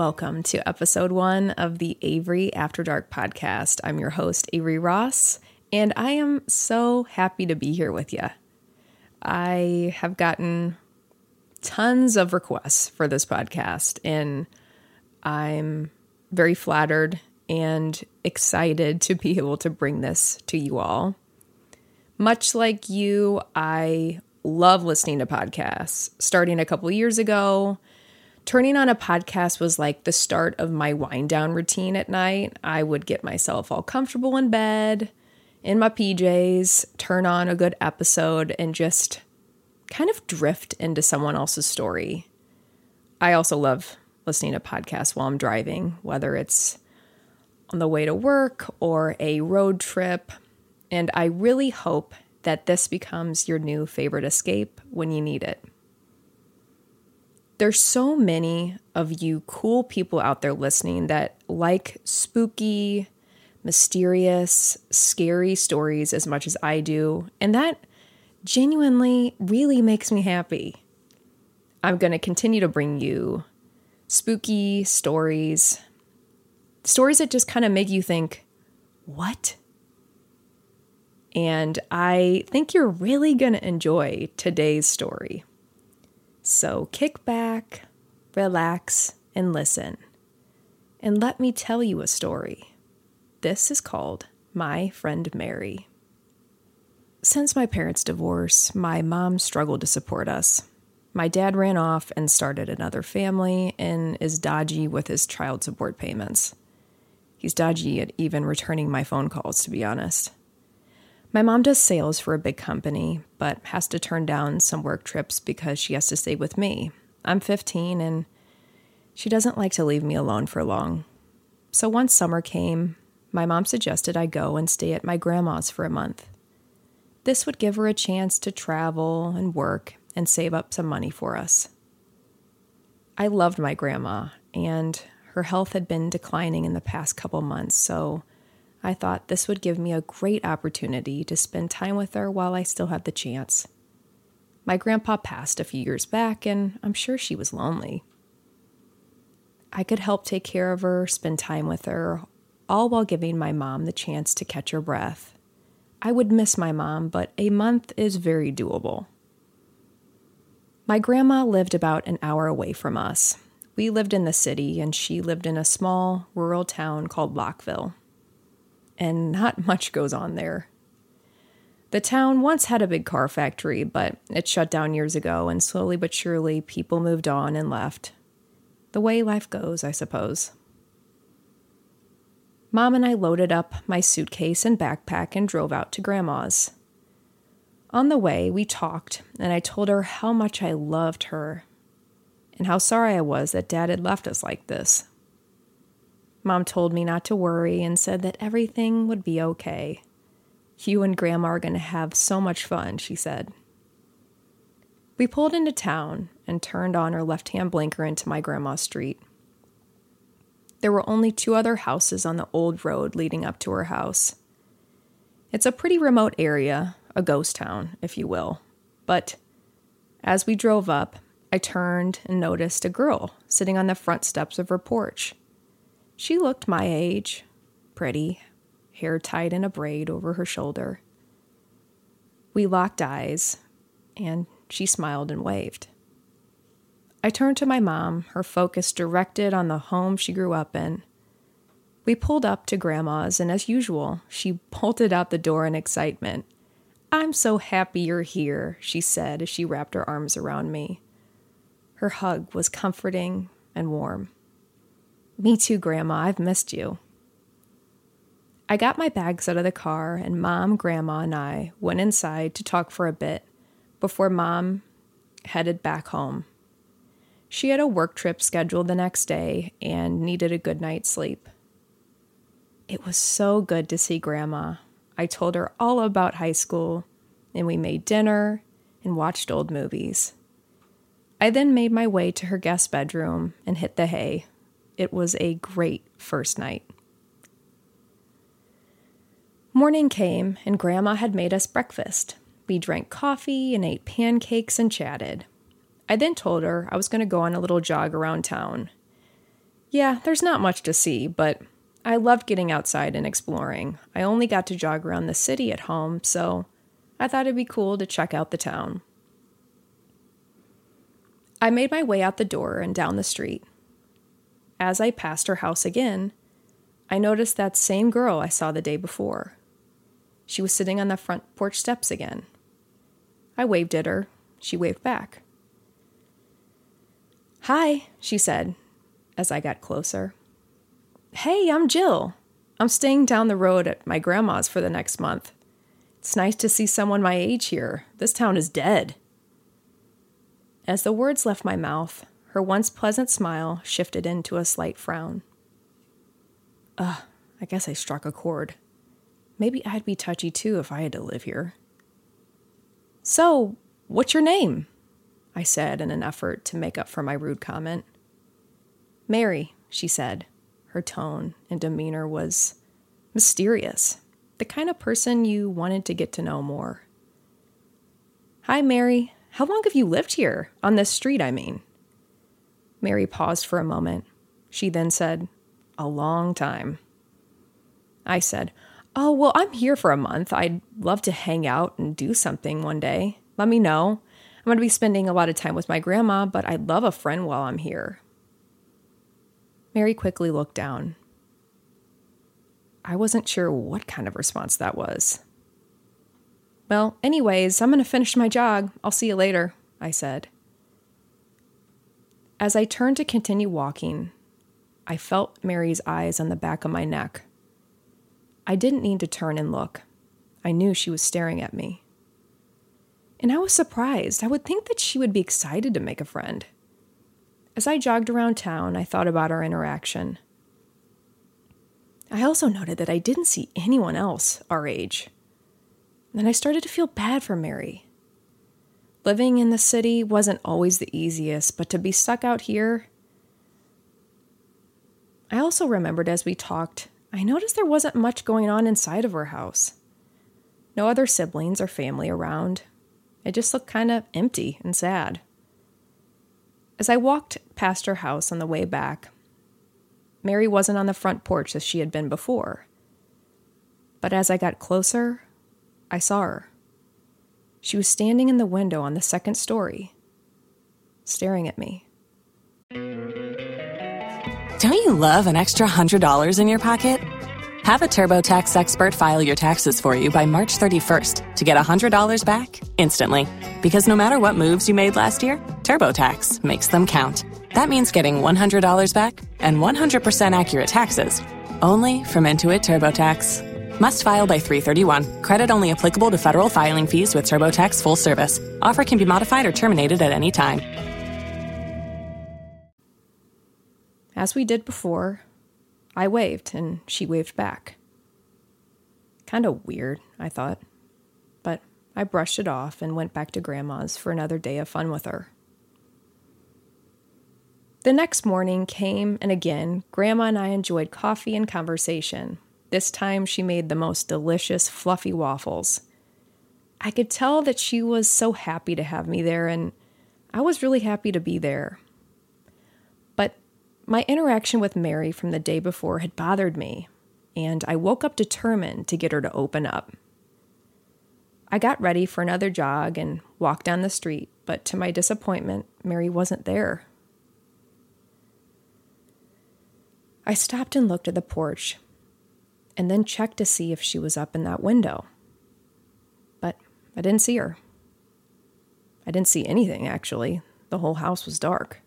Welcome to episode one of the Avery After Dark podcast. I'm your host, Avery Ross, and I am so happy to be here with you. I have gotten tons of requests for this podcast, and I'm very flattered and excited to be able to bring this to you all. Much like you, I love listening to podcasts. Starting a couple years ago, turning on a podcast was like the start of my wind down routine at night. I would get myself all comfortable in bed, in my PJs, turn on a good episode, and just kind of drift into someone else's story. I also love listening to podcasts while I'm driving, whether it's on the way to work or a road trip. And I really hope that this becomes your new favorite escape when you need it. There's so many of you cool people out there listening that like spooky, mysterious, scary stories as much as I do, and that genuinely really makes me happy. I'm going to continue to bring you spooky stories, stories that just kind of make you think, what? And I think you're really going to enjoy today's story. So kick back, relax, and listen. And let me tell you a story. This is called My Friend Mary. Since my parents' divorce, my mom struggled to support us. My dad ran off and started another family and is dodgy with his child support payments. He's dodgy at even returning my phone calls, to be honest. My mom does sales for a big company, but has to turn down some work trips because she has to stay with me. I'm 15 and she doesn't like to leave me alone for long. So once summer came, my mom suggested I go and stay at my grandma's for a month. This would give her a chance to travel and work and save up some money for us. I loved my grandma, and her health had been declining in the past couple months, so I thought this would give me a great opportunity to spend time with her while I still had the chance. My grandpa passed a few years back, and I'm sure she was lonely. I could help take care of her, spend time with her, all while giving my mom the chance to catch her breath. I would miss my mom, but a month is very doable. My grandma lived about an hour away from us. We lived in the city, and she lived in a small rural town called Lockville and not much goes on there. The town once had a big car factory, but it shut down years ago, and slowly but surely people moved on and left. The way life goes, I suppose. Mom and I loaded up my suitcase and backpack and drove out to Grandma's. On the way, we talked, and I told her how much I loved her and how sorry I was that Dad had left us like this. Mom told me not to worry and said that everything would be okay. You and Grandma are going to have so much fun, she said. We pulled into town and turned on our left hand blinker into my grandma's street. There were only two other houses on the old road leading up to her house. It's a pretty remote area, a ghost town, if you will. But as we drove up, I turned and noticed a girl sitting on the front steps of her porch. She looked my age, pretty, hair tied in a braid over her shoulder. We locked eyes, and she smiled and waved. I turned to my mom, her focus directed on the home she grew up in. We pulled up to Grandma's, and as usual, she bolted out the door in excitement. I'm so happy you're here, she said as she wrapped her arms around me. Her hug was comforting and warm. Me too, Grandma. I've missed you. I got my bags out of the car, and Mom, Grandma, and I went inside to talk for a bit before Mom headed back home. She had a work trip scheduled the next day and needed a good night's sleep. It was so good to see Grandma. I told her all about high school, and we made dinner and watched old movies. I then made my way to her guest bedroom and hit the hay. It was a great first night. Morning came, and Grandma had made us breakfast. We drank coffee and ate pancakes and chatted. I then told her I was going to go on a little jog around town. Yeah, there's not much to see, but I loved getting outside and exploring. I only got to jog around the city at home, so I thought it'd be cool to check out the town. I made my way out the door and down the street. As I passed her house again, I noticed that same girl I saw the day before. She was sitting on the front porch steps again. I waved at her. She waved back. Hi, she said as I got closer. Hey, I'm Jill. I'm staying down the road at my grandma's for the next month. It's nice to see someone my age here. This town is dead. As the words left my mouth, her once pleasant smile shifted into a slight frown. Ugh, I guess I struck a chord. Maybe I'd be touchy too if I had to live here. So, what's your name? I said in an effort to make up for my rude comment. Mary, she said. Her tone and demeanor was mysterious, the kind of person you wanted to get to know more. Hi, Mary. How long have you lived here? On this street, I mean. Mary paused for a moment. She then said, A long time. I said, Oh, well, I'm here for a month. I'd love to hang out and do something one day. Let me know. I'm going to be spending a lot of time with my grandma, but I'd love a friend while I'm here. Mary quickly looked down. I wasn't sure what kind of response that was. Well, anyways, I'm going to finish my jog. I'll see you later, I said. As I turned to continue walking, I felt Mary's eyes on the back of my neck. I didn't need to turn and look. I knew she was staring at me. And I was surprised. I would think that she would be excited to make a friend. As I jogged around town, I thought about our interaction. I also noted that I didn't see anyone else our age. And I started to feel bad for Mary. Living in the city wasn't always the easiest, but to be stuck out here. I also remembered as we talked, I noticed there wasn't much going on inside of her house. No other siblings or family around. It just looked kind of empty and sad. As I walked past her house on the way back, Mary wasn't on the front porch as she had been before. But as I got closer, I saw her. She was standing in the window on the second story, staring at me. Don't you love an extra $100 in your pocket? Have a TurboTax expert file your taxes for you by March 31st to get $100 back instantly. Because no matter what moves you made last year, TurboTax makes them count. That means getting $100 back and 100% accurate taxes only from Intuit TurboTax. Must file by 331. Credit only applicable to federal filing fees with TurboTax full service. Offer can be modified or terminated at any time. As we did before, I waved and she waved back. Kind of weird, I thought. But I brushed it off and went back to Grandma's for another day of fun with her. The next morning came, and again, Grandma and I enjoyed coffee and conversation. This time, she made the most delicious, fluffy waffles. I could tell that she was so happy to have me there, and I was really happy to be there. But my interaction with Mary from the day before had bothered me, and I woke up determined to get her to open up. I got ready for another jog and walked down the street, but to my disappointment, Mary wasn't there. I stopped and looked at the porch, and then checked to see if she was up in that window. But I didn't see her. I didn't see anything, actually. The whole house was dark.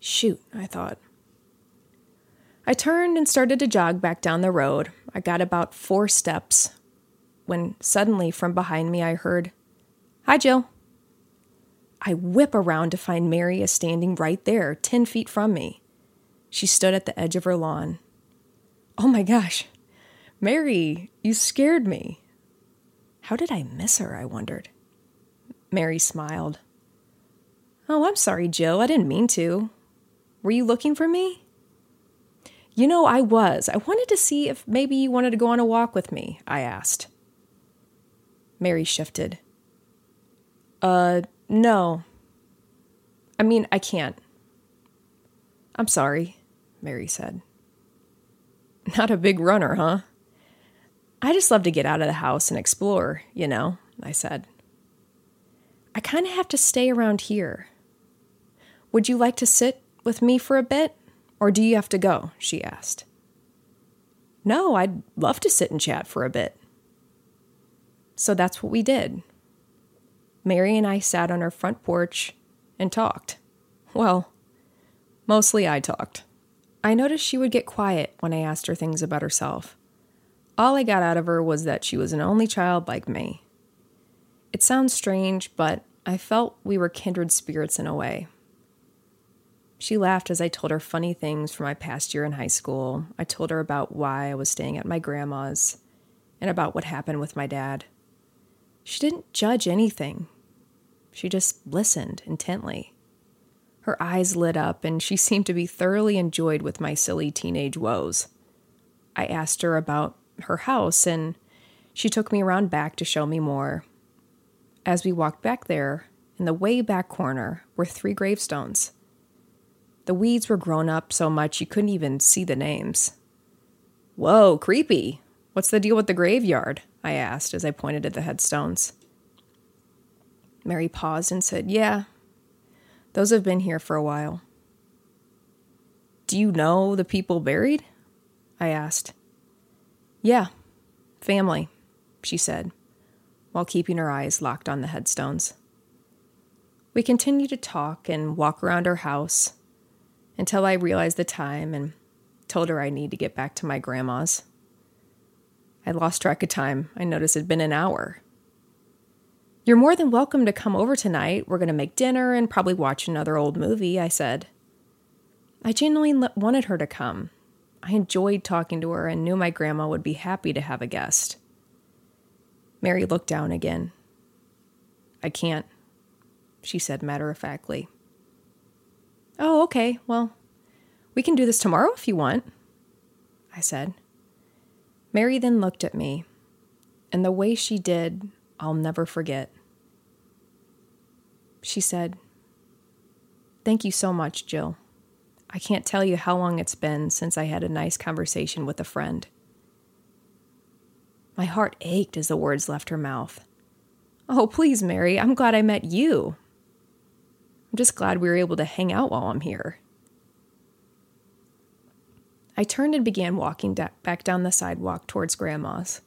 Shoot, I thought. I turned and started to jog back down the road. I got about four steps when suddenly from behind me I heard, Hi, Jill. I whip around to find Mary is standing right there, 10 feet from me. She stood at the edge of her lawn. Oh my gosh, Mary, you scared me. How did I miss her? I wondered. Mary smiled. Oh, I'm sorry, Jill. I didn't mean to. Were you looking for me? You know, I was. I wanted to see if maybe you wanted to go on a walk with me, I asked. Mary shifted. Uh, no. I mean, I can't. I'm sorry, Mary said. Not a big runner, huh? I just love to get out of the house and explore, you know, I said. I kind of have to stay around here. Would you like to sit with me for a bit, or do you have to go? she asked. No, I'd love to sit and chat for a bit. So that's what we did. Mary and I sat on our front porch and talked. Well, mostly I talked. I noticed she would get quiet when I asked her things about herself. All I got out of her was that she was an only child like me. It sounds strange, but I felt we were kindred spirits in a way. She laughed as I told her funny things from my past year in high school. I told her about why I was staying at my grandma's and about what happened with my dad. She didn't judge anything, she just listened intently. Her eyes lit up, and she seemed to be thoroughly enjoyed with my silly teenage woes. I asked her about her house, and she took me around back to show me more. As we walked back there, in the way back corner were three gravestones. The weeds were grown up so much you couldn't even see the names. Whoa, creepy. What's the deal with the graveyard? I asked as I pointed at the headstones. Mary paused and said, Yeah, those have been here for a while. Do you know the people buried? I asked. Yeah, family, she said, while keeping her eyes locked on the headstones. We continued to talk and walk around her house until I realized the time and told her I need to get back to my grandma's. I lost track of time. I noticed it'd been an hour. You're more than welcome to come over tonight. We're going to make dinner and probably watch another old movie, I said. I genuinely wanted her to come. I enjoyed talking to her and knew my grandma would be happy to have a guest. Mary looked down again. I can't, she said matter of factly. Oh, okay. Well, we can do this tomorrow if you want, I said. Mary then looked at me, and the way she did, I'll never forget. She said, Thank you so much, Jill. I can't tell you how long it's been since I had a nice conversation with a friend. My heart ached as the words left her mouth. Oh, please, Mary, I'm glad I met you. I'm just glad we were able to hang out while I'm here. I turned and began walking da- back down the sidewalk towards Grandma's.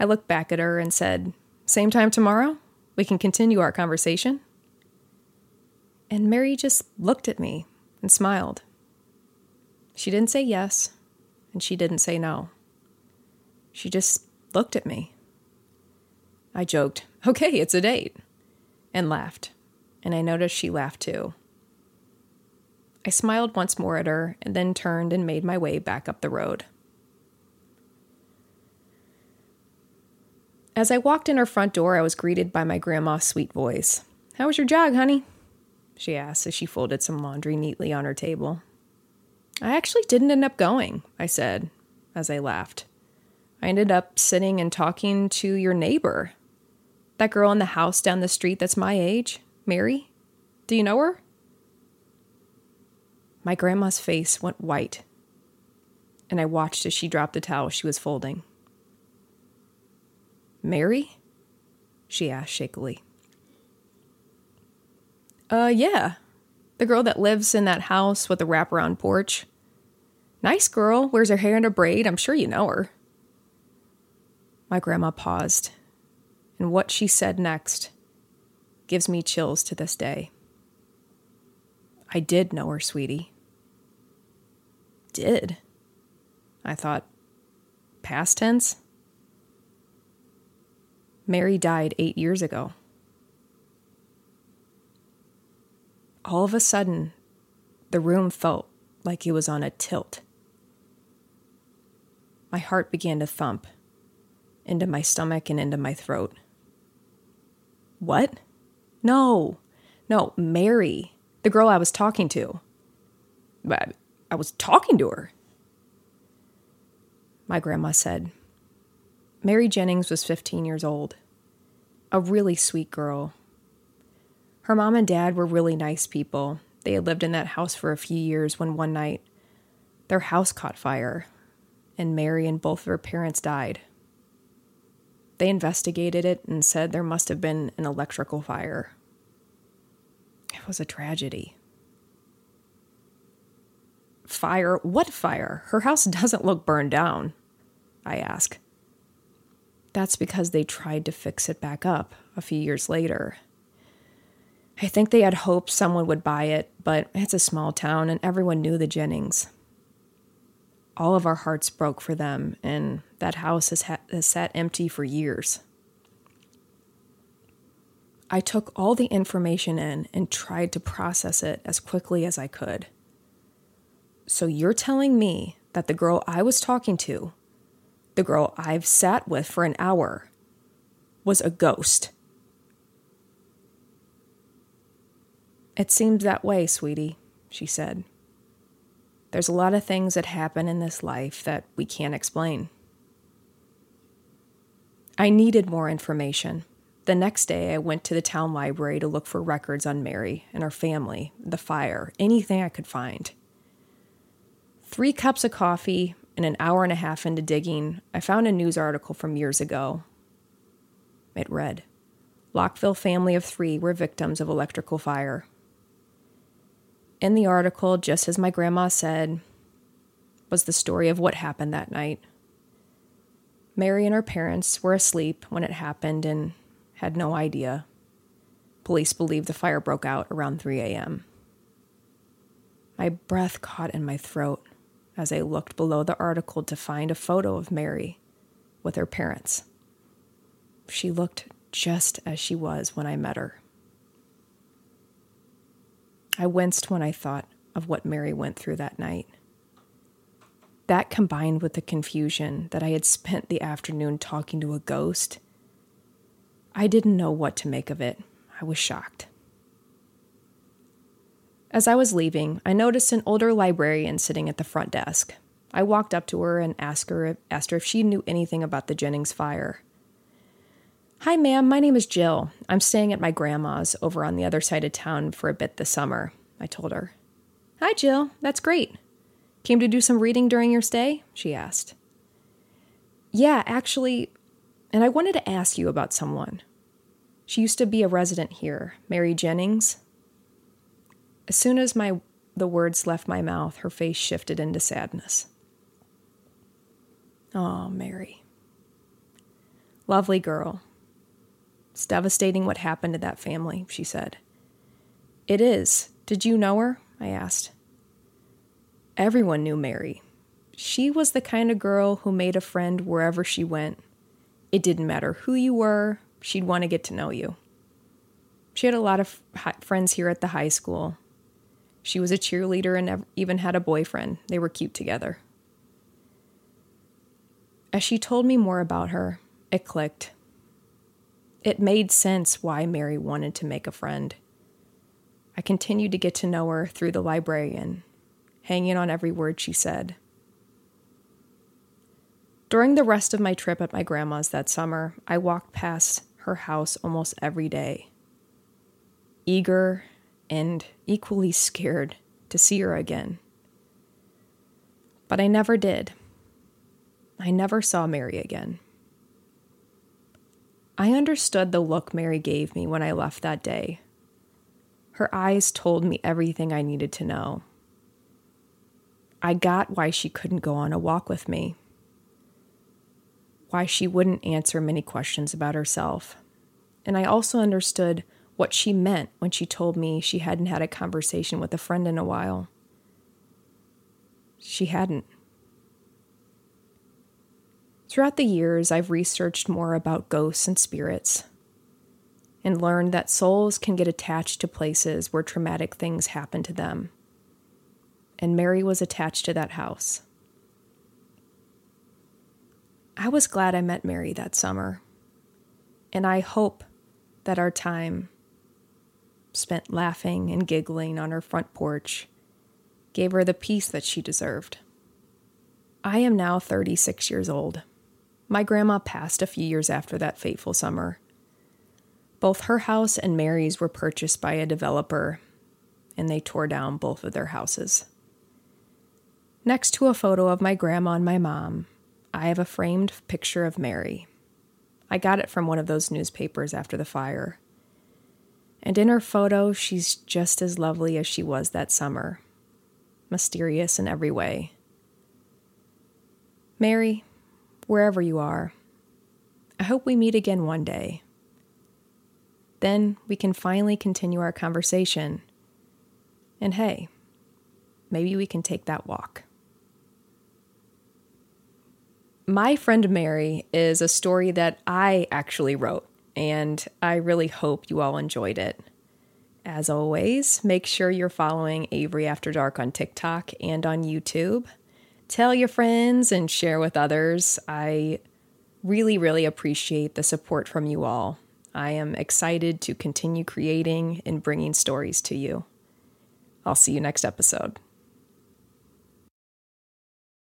I looked back at her and said, Same time tomorrow? We can continue our conversation? And Mary just looked at me and smiled. She didn't say yes, and she didn't say no. She just looked at me. I joked, Okay, it's a date, and laughed, and I noticed she laughed too. I smiled once more at her and then turned and made my way back up the road. As I walked in her front door, I was greeted by my grandma's sweet voice. How was your jog, honey? she asked as she folded some laundry neatly on her table. I actually didn't end up going, I said as I laughed. I ended up sitting and talking to your neighbor. That girl in the house down the street that's my age, Mary. Do you know her? My grandma's face went white, and I watched as she dropped the towel she was folding. Mary? she asked shakily. Uh, yeah. The girl that lives in that house with the wraparound porch. Nice girl, wears her hair in a braid. I'm sure you know her. My grandma paused, and what she said next gives me chills to this day. I did know her, sweetie. Did? I thought, past tense? Mary died eight years ago. All of a sudden, the room felt like it was on a tilt. My heart began to thump into my stomach and into my throat. What? No, no, Mary, the girl I was talking to. But I was talking to her. My grandma said, Mary Jennings was 15 years old, a really sweet girl. Her mom and dad were really nice people. They had lived in that house for a few years when one night their house caught fire and Mary and both of her parents died. They investigated it and said there must have been an electrical fire. It was a tragedy. Fire? What fire? Her house doesn't look burned down, I ask. That's because they tried to fix it back up a few years later. I think they had hoped someone would buy it, but it's a small town and everyone knew the Jennings. All of our hearts broke for them, and that house has, ha- has sat empty for years. I took all the information in and tried to process it as quickly as I could. So you're telling me that the girl I was talking to the girl I've sat with for an hour, was a ghost. It seems that way, sweetie, she said. There's a lot of things that happen in this life that we can't explain. I needed more information. The next day, I went to the town library to look for records on Mary and her family, the fire, anything I could find. Three cups of coffee and an hour and a half into digging, I found a news article from years ago. It read Lockville family of three were victims of electrical fire. In the article, just as my grandma said, was the story of what happened that night. Mary and her parents were asleep when it happened and had no idea. Police believe the fire broke out around 3 a.m. My breath caught in my throat as I looked below the article to find a photo of Mary with her parents. She looked just as she was when I met her. I winced when I thought of what Mary went through that night. That combined with the confusion that I had spent the afternoon talking to a ghost, I didn't know what to make of it. I was shocked. As I was leaving, I noticed an older librarian sitting at the front desk. I walked up to her and asked her, asked her if she knew anything about the Jennings fire. Hi, ma'am. My name is Jill. I'm staying at my grandma's over on the other side of town for a bit this summer, I told her. Hi, Jill. That's great. Came to do some reading during your stay? She asked. Yeah, actually, and I wanted to ask you about someone. She used to be a resident here, Mary Jennings. As soon as my the words left my mouth, her face shifted into sadness. Oh, Mary. Lovely girl. It's devastating what happened to that family, she said. It is. Did you know her? I asked. Everyone knew Mary. She was the kind of girl who made a friend wherever she went. It didn't matter who you were, she'd want to get to know you. She had a lot of friends here at the high school, she was a cheerleader and even had a boyfriend. They were cute together. As she told me more about her, it clicked. It made sense why Mary wanted to make a friend. I continued to get to know her through the librarian, hanging on every word she said. During the rest of my trip at my grandma's that summer, I walked past her house almost every day. Eager and equally scared to see her again. But I never did. I never saw Mary again. I understood the look Mary gave me when I left that day. Her eyes told me everything I needed to know. I got why she couldn't go on a walk with me, why she wouldn't answer many questions about herself. And I also understood what she meant when she told me she hadn't had a conversation with a friend in a while. she hadn't. Throughout the years, I've researched more about ghosts and spirits and learned that souls can get attached to places where traumatic things happen to them. And Mary was attached to that house. I was glad I met Mary that summer, and I hope that our time spent laughing and giggling on her front porch gave her the peace that she deserved. I am now 36 years old. My grandma passed a few years after that fateful summer. Both her house and Mary's were purchased by a developer, and they tore down both of their houses. Next to a photo of my grandma and my mom, I have a framed picture of Mary. I got it from one of those newspapers after the fire. And in her photo, she's just as lovely as she was that summer, mysterious in every way. Mary, wherever you are, I hope we meet again one day. Then we can finally continue our conversation. And hey, maybe we can take that walk. My Friend Mary is a story that I actually wrote, and I really hope you all enjoyed it. As always, make sure you're following Avery After Dark on TikTok and on YouTube. Tell your friends and share with others. I really, really appreciate the support from you all. I am excited to continue creating and bringing stories to you. I'll see you next episode.